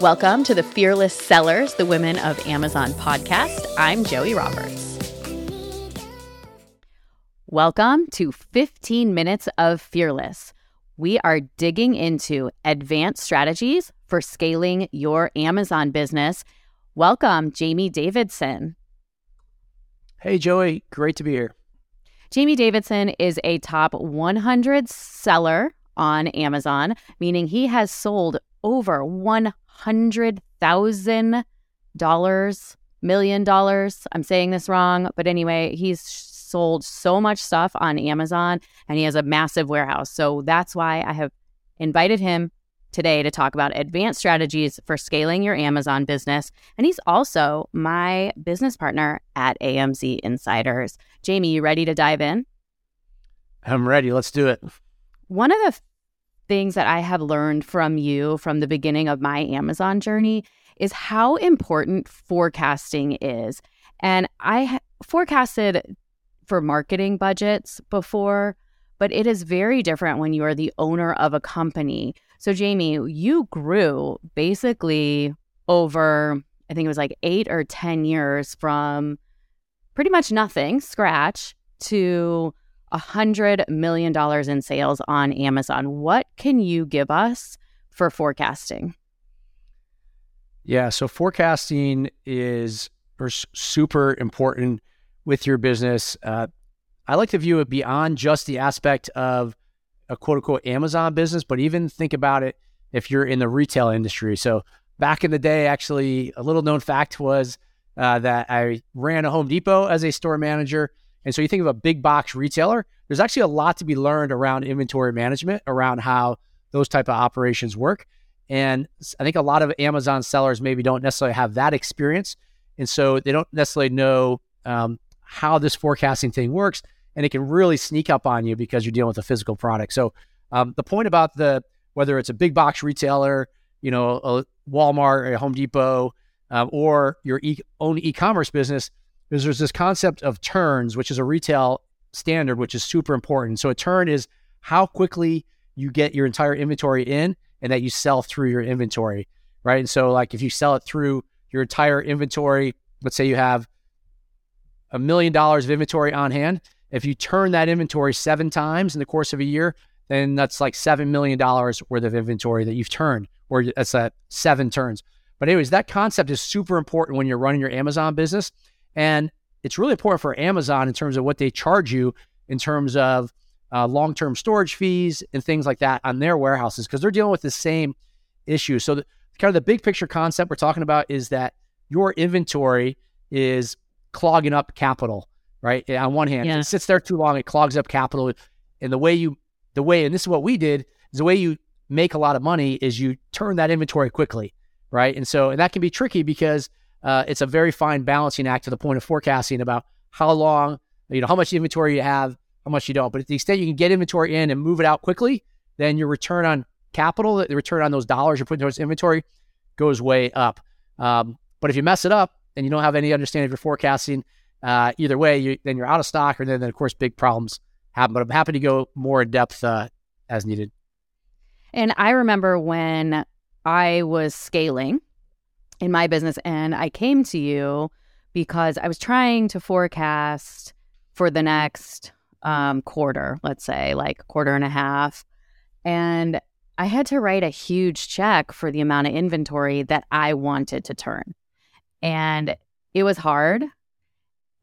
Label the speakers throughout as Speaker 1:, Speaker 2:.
Speaker 1: Welcome to the Fearless Sellers, the Women of Amazon podcast. I'm Joie Roberts. Welcome to 15 Minutes of Fearless. We are digging into advanced strategies for scaling your Amazon business. Welcome, Jamie Davidson.
Speaker 2: Hey, Joey. Great to be here.
Speaker 1: Jamie Davidson is a top 100 seller on Amazon, meaning he has sold over 100,000 dollars, million dollars. I'm saying this wrong, but anyway, he's sold so much stuff on Amazon and he has a massive warehouse. So that's why I have invited him today to talk about advanced strategies for scaling your Amazon business. And he's also my business partner at AMZ Insiders. Jamie, you ready to dive in?
Speaker 2: I'm ready. Let's do it.
Speaker 1: One of the things that I have learned from you from the beginning of my Amazon journey is how important forecasting is. And I forecasted for marketing budgets before, but it is very different when you are the owner of a company. So, Jamie, you grew basically over, I think it was like eight or 10 years from pretty much nothing, scratch, to a hundred million dollars in sales on Amazon. What can you give us for forecasting?
Speaker 2: Yeah, so forecasting is super important with your business. Uh, I like to view it beyond just the aspect of a quote unquote Amazon business, but even think about it if you're in the retail industry. So back in the day, actually, a little known fact was uh, that I ran a Home Depot as a store manager. And so you think of a big box retailer, there's actually a lot to be learned around inventory management, around how those type of operations work. And I think a lot of Amazon sellers maybe don't necessarily have that experience. And so they don't necessarily know um, how this forecasting thing works. And it can really sneak up on you because you're dealing with a physical product. So um, the point about the whether it's a big box retailer, you know, a Walmart, a Home Depot, um, or your e- own e-commerce business, is there's this concept of turns, which is a retail standard, which is super important. So a turn is how quickly you get your entire inventory in and that you sell through your inventory, right? And so like if you sell it through your entire inventory, let's say you have a million dollars of inventory on hand. If you turn that inventory seven times in the course of a year, then that's like seven million dollars worth of inventory that you've turned, or that's at seven turns. But anyways, that concept is super important when you're running your Amazon business, and it's really important for Amazon in terms of what they charge you in terms of uh, long-term storage fees and things like that on their warehouses because they're dealing with the same issue. So, the, kind of the big picture concept we're talking about is that your inventory is clogging up capital, right? On one hand, yeah. it sits there too long, it clogs up capital. And the way you, the way, and this is what we did, is the way you make a lot of money is you turn that inventory quickly, right? And so, and that can be tricky because uh, it's a very fine balancing act to the point of forecasting about how long, you know, how much inventory you have, how much you don't. But at the extent you can get inventory in and move it out quickly, then your return on capital, the return on those dollars you're putting towards inventory goes way up. Um, but if you mess it up, and you don't have any understanding of your forecasting, uh, either way, you, then you're out of stock, or then, then, of course big problems happen. But I'm happy to go more in depth uh, as needed.
Speaker 1: And I remember when I was scaling in my business, and I came to you because I was trying to forecast for the next um, quarter, let's say, like quarter and a half, and I had to write a huge check for the amount of inventory that I wanted to turn. And it was hard.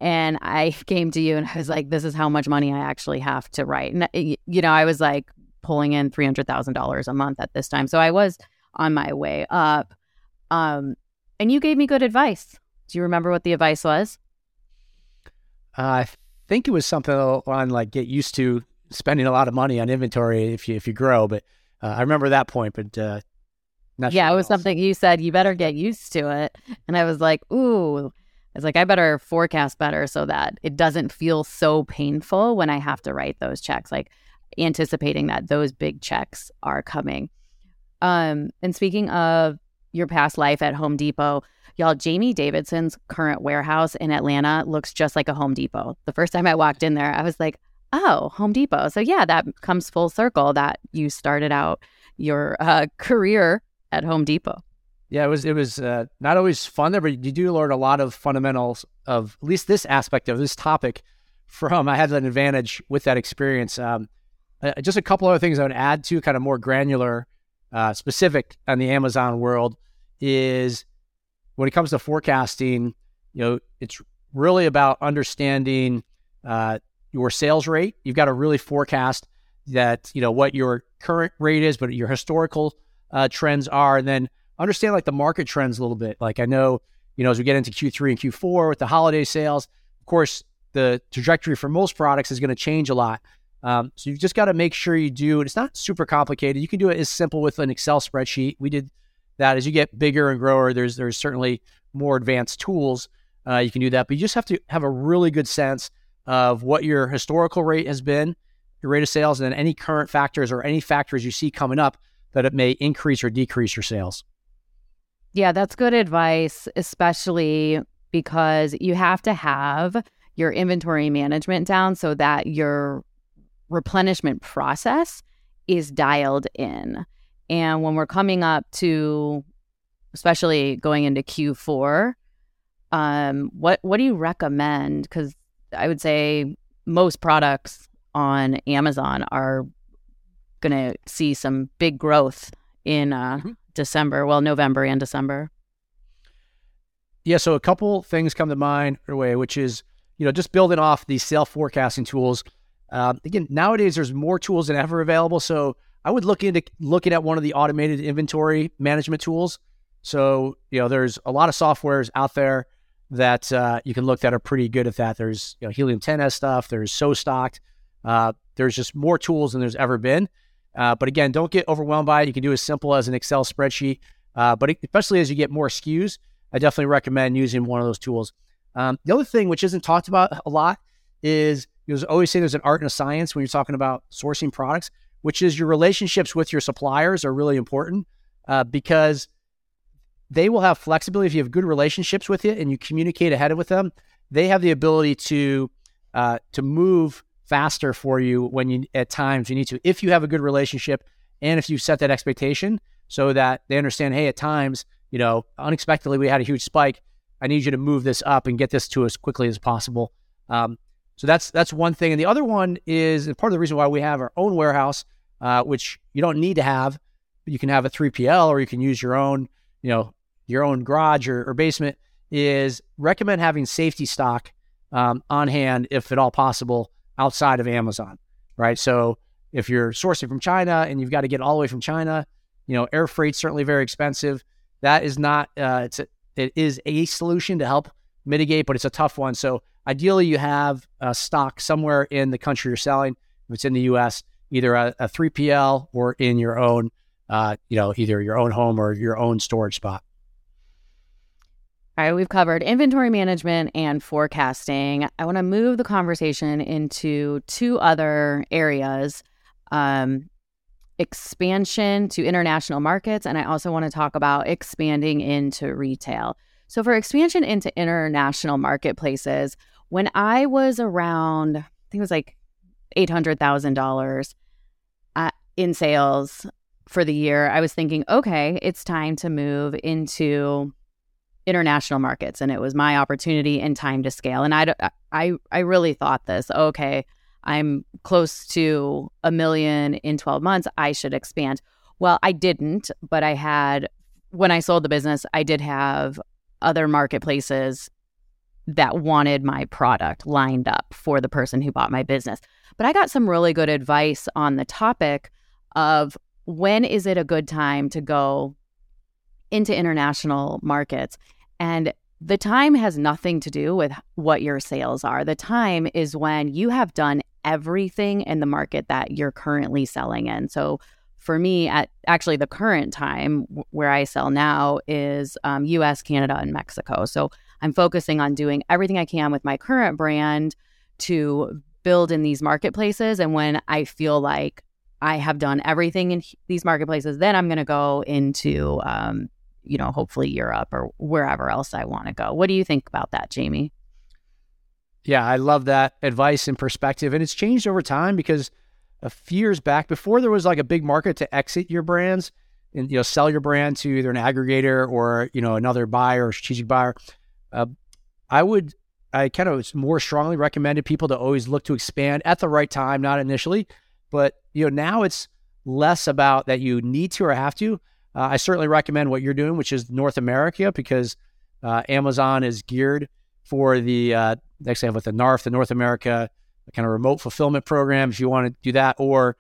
Speaker 1: And I came to you and I was like, this is how much money I actually have to write. And, you know, I was like pulling in $300,000 a month at this time. So I was on my way up. Um, and you gave me good advice. Do you remember what the advice was?
Speaker 2: Uh, I think it was something on like get used to spending a lot of money on inventory if you if you grow. But uh, I remember that point. But uh,
Speaker 1: not yeah, it was else. something you said you better get used to it. And I was like, ooh, I was like, I better forecast better so that it doesn't feel so painful when I have to write those checks, like anticipating that those big checks are coming. Um, and speaking of your past life at Home Depot, y'all, Jamie Davidson's current warehouse in Atlanta looks just like a Home Depot. The first time I walked in there, I was like, Oh, Home Depot. So yeah, that comes full circle that you started out your uh, career at Home Depot.
Speaker 2: Yeah, it was it was uh, not always fun there, but you do learn a lot of fundamentals of at least this aspect of this topic. From I had an advantage with that experience. Um, uh, just a couple other things I would add to kind of more granular, uh, specific on the Amazon world is when it comes to forecasting. You know, it's really about understanding uh, your sales rate. You've got to really forecast that you know what your current rate is, but your historical uh, trends are, and then understand like the market trends a little bit. Like I know, you know, as we get into Q3 and Q4 with the holiday sales, of course, the trajectory for most products is going to change a lot. Um, so you've just got to make sure you do, and it's not super complicated. You can do it as simple with an Excel spreadsheet. We did that. As you get bigger and grower, there's there's certainly more advanced tools uh, you can do that. But you just have to have a really good sense of what your historical rate has been, your rate of sales, and then any current factors or any factors you see coming up that it may increase or decrease your sales.
Speaker 1: Yeah, that's good advice, especially because you have to have your inventory management down so that your replenishment process is dialed in. And when we're coming up to, especially going into Q4, um, what what do you recommend? Because I would say most products on Amazon are going to see some big growth in uh, mm-hmm. December, well, November and December.
Speaker 2: Yeah, so a couple things come to mind way, which is you know just building off these self forecasting tools. Uh, again, nowadays there's more tools than ever available. So I would look into looking at one of the automated inventory management tools. So you know there's a lot of softwares out there that uh, you can look that are pretty good at that. There's you know, Helium 10S stuff. There's SoStocked. Uh, there's just more tools than there's ever been. Uh, but again, don't get overwhelmed by it. You can do as simple as an Excel spreadsheet. Uh, but especially as you get more SKUs, I definitely recommend using one of those tools. Um, the other thing, which isn't talked about a lot, is you always say there's an art and a science when you're talking about sourcing products, which is your relationships with your suppliers are really important uh, because they will have flexibility if you have good relationships with you and you communicate ahead of with them. They have the ability to uh, to move faster for you when you at times you need to. If you have a good relationship and if you set that expectation so that they understand, hey, at times you know unexpectedly we had a huge spike. I need you to move this up and get this to as quickly as possible. Um, so that's that's one thing, and the other one is part of the reason why we have our own warehouse, uh, which you don't need to have. You can have a 3PL or you can use your own, you know, your own garage or, or basement is recommend having safety stock um, on hand if at all possible outside of Amazon, right? So if you're sourcing from China and you've got to get all the way from China, you know, air freight certainly very expensive. That is not uh, it's a, it is a solution to help mitigate, but it's a tough one. So ideally, you have a stock somewhere in the country you're selling. If it's in the U.S., either a, a 3PL or in your own, uh, you know, either your own home or your own storage spot.
Speaker 1: All right, we've covered inventory management and forecasting. I want to move the conversation into two other areas um, expansion to international markets. And I also want to talk about expanding into retail. So, for expansion into international marketplaces, when I was around, I think it was like $800,000 uh, in sales for the year, I was thinking, okay, it's time to move into international markets and it was my opportunity and time to scale. And i i i really thought this okay i'm close to a million in 12 months i should expand. Well i didn't but i had when i sold the business i did have other marketplaces that wanted my product lined up for the person who bought my business. But i got some really good advice on the topic of when is it a good time to go into international markets and the time has nothing to do with what your sales are. The time is when you have done everything in the market that you're currently selling in. So for me, at actually the current time where I sell now is um, US, Canada, and Mexico. So I'm focusing on doing everything I can with my current brand to build in these marketplaces. And when I feel like I have done everything in these marketplaces, then I'm going to go into um, you know, hopefully Europe or wherever else I want to go. What do you think about that, Jamie?
Speaker 2: Yeah, I love that advice and perspective. And it's changed over time because a few years back, before there was like a big market to exit your brands and you know sell your brand to either an aggregator or you know another buyer or strategic buyer, uh, I would I kind of more strongly recommended people to always look to expand at the right time, not initially, but you know now it's less about that you need to or have to. Uh, I certainly recommend what you're doing, which is North America, because uh, Amazon is geared for the uh, next I have with the NARF, the North America kind of remote fulfillment program. If you want to do that, or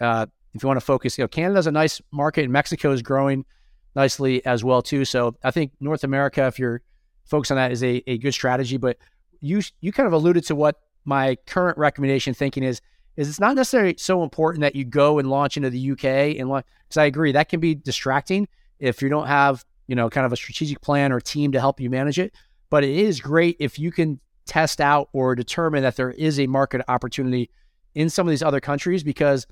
Speaker 2: uh, if you want to focus, you know, Canada's a nice market, and Mexico is growing nicely as well too. So I think North America, if you're focused on that, is a, a good strategy. But you you kind of alluded to what my current recommendation thinking is is it's not necessarily so important that you go and launch into the UK and because I agree that can be distracting if you don't have you know kind of a strategic plan or team to help you manage it. But it is great if you can test out or determine that there is a market opportunity in some of these other countries because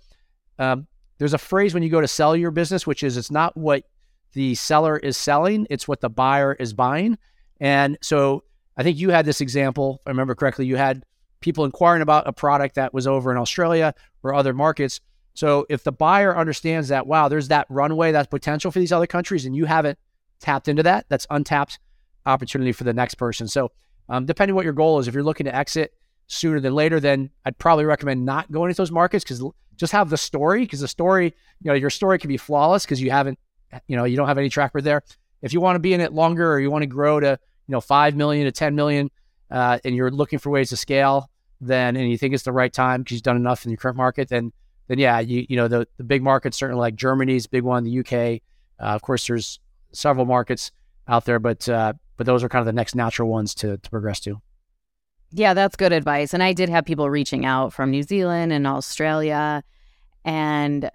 Speaker 2: um, there's a phrase when you go to sell your business, which is it's not what the seller is selling, it's what the buyer is buying. And so I think you had this example, if I remember correctly, you had people inquiring about a product that was over in Australia or other markets. So if the buyer understands that, wow, there's that runway, that potential for these other countries, and you haven't tapped into that, that's untapped opportunity for the next person. So um, depending what your goal is, if you're looking to exit sooner than later, then I'd probably recommend not going into those markets because just have the story because the story, you know, your story can be flawless because you haven't, you know, you don't have any track record there. If you want to be in it longer or you want to grow to, you know, 5 million to 10 million, uh, and you're looking for ways to scale, then and you think it's the right time because you've done enough in your current market, then then yeah, you you know the the big markets certainly like Germany's big one, the UK. Uh, of course, there's several markets out there, but uh, but those are kind of the next natural ones to to progress to.
Speaker 1: Yeah, that's good advice. And I did have people reaching out from New Zealand and Australia, and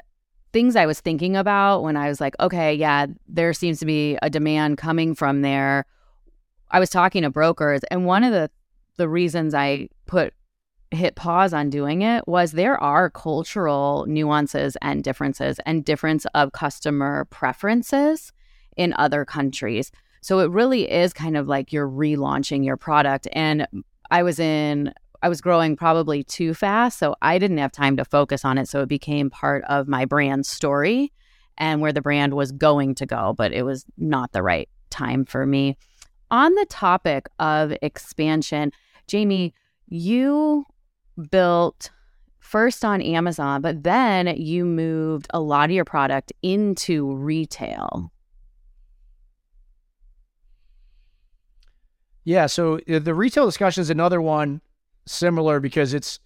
Speaker 1: things I was thinking about when I was like, okay, yeah, there seems to be a demand coming from there. I was talking to brokers, and one of the the reasons I put hit pause on doing it was there are cultural nuances and differences and difference of customer preferences in other countries. So it really is kind of like you're relaunching your product. And I was in, I was growing probably too fast. So I didn't have time to focus on it. So it became part of my brand story and where the brand was going to go, but it was not the right time for me. On the topic of expansion, Jamie, you built first on Amazon, but then you moved a lot of your product into retail.
Speaker 2: Yeah, so uh, the retail discussion is another one similar because it's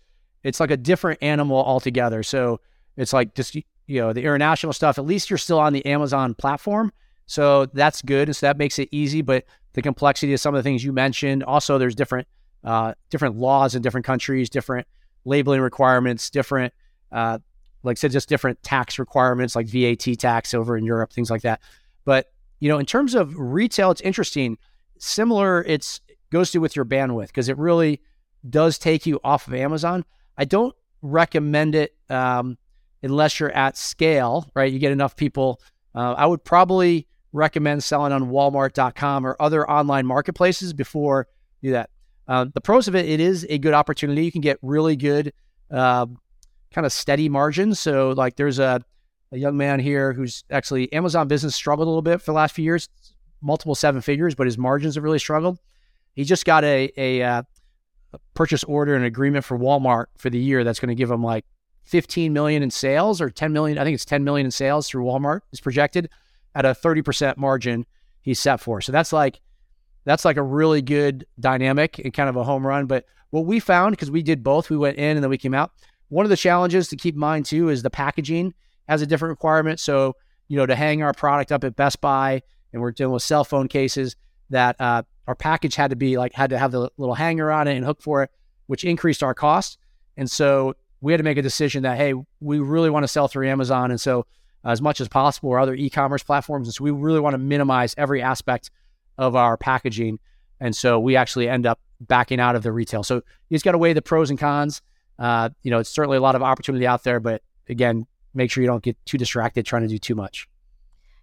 Speaker 2: it's like a different animal altogether. So it's like just you know the international stuff. At least you're still on the Amazon platform, so that's good. And so that makes it easy. But the complexity of some of the things you mentioned. Also, there's different uh, different laws in different countries, different labeling requirements, different uh, like I said, just different tax requirements like VAT tax over in Europe, things like that. But you know, in terms of retail, it's interesting similar it's goes to with your bandwidth because it really does take you off of Amazon. I don't recommend it um, unless you're at scale, right? You get enough people. Uh, I would probably recommend selling on Walmart.com or other online marketplaces before you do that. Uh, the pros of it, it is a good opportunity. You can get really good, uh, kind of steady margins. So, like, there's a, a young man here who's actually Amazon business struggled a little bit for the last few years multiple seven figures, but his margins have really struggled. He just got a, a, uh, purchase order and agreement for Walmart for the year that's going to give him like 15 million in sales or 10 million. I think it's 10 million in sales through Walmart is projected at a 30% margin he's set for. So that's like that's like a really good dynamic and kind of a home run. But what we found, because we did both, we went in and then we came out. One of the challenges to keep in mind too is the packaging has a different requirement. So, you know, to hang our product up at Best Buy, and we're dealing with cell phone cases that uh, our package had to be like had to have the little hanger on it and hook for it, which increased our cost. And so we had to make a decision that hey, we really want to sell through Amazon, and so as much as possible or other e-commerce platforms, and so we really want to minimize every aspect of our packaging. And so we actually end up backing out of the retail. So you just got to weigh the pros and cons. Uh, you know, it's certainly a lot of opportunity out there, but again, make sure you don't get too distracted trying to do too much.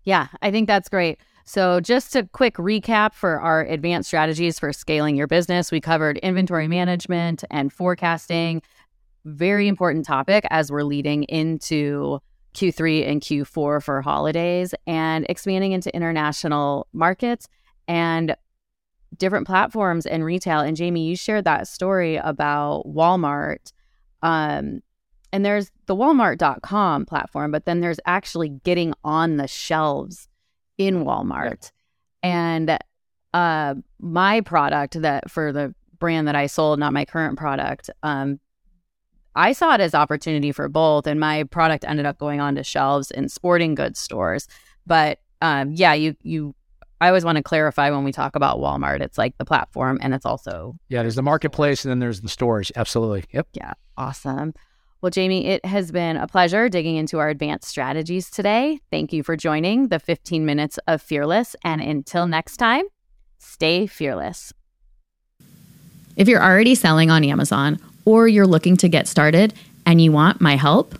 Speaker 1: Yeah, I think that's great. So, just a quick recap for our advanced strategies for scaling your business. We covered inventory management and forecasting. Very important topic as we're leading into Q3 and Q4 for holidays and expanding into international markets and different platforms and retail. And Jamie, you shared that story about Walmart. Um, and there's the walmart.com platform, but then there's actually getting on the shelves in Walmart. And uh, my product that for the brand that I sold, not my current product, um, I saw it as opportunity for both, and my product ended up going on to shelves in sporting goods stores. But um, yeah, you you I always want to clarify when we talk about Walmart, it's like the platform and it's also
Speaker 2: yeah. There's the marketplace and then there's the stores. Absolutely. Yep.
Speaker 1: Yeah. Awesome. Well, Jamie, it has been a pleasure digging into our advanced strategies today. Thank you for joining the 15 minutes of Fearless. And until next time, stay fearless.
Speaker 3: If you're already selling on Amazon or you're looking to get started and you want my help,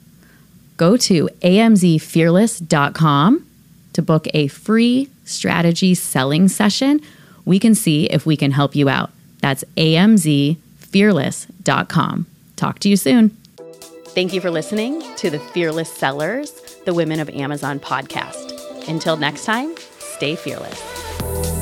Speaker 3: go to amzfearless.com to book a free strategy selling session. We can see if we can help you out. That's amzfearless.com. Talk to you soon.
Speaker 1: Thank you for listening to the Fearless Sellers, the Women of Amazon podcast. Until next time, stay fearless.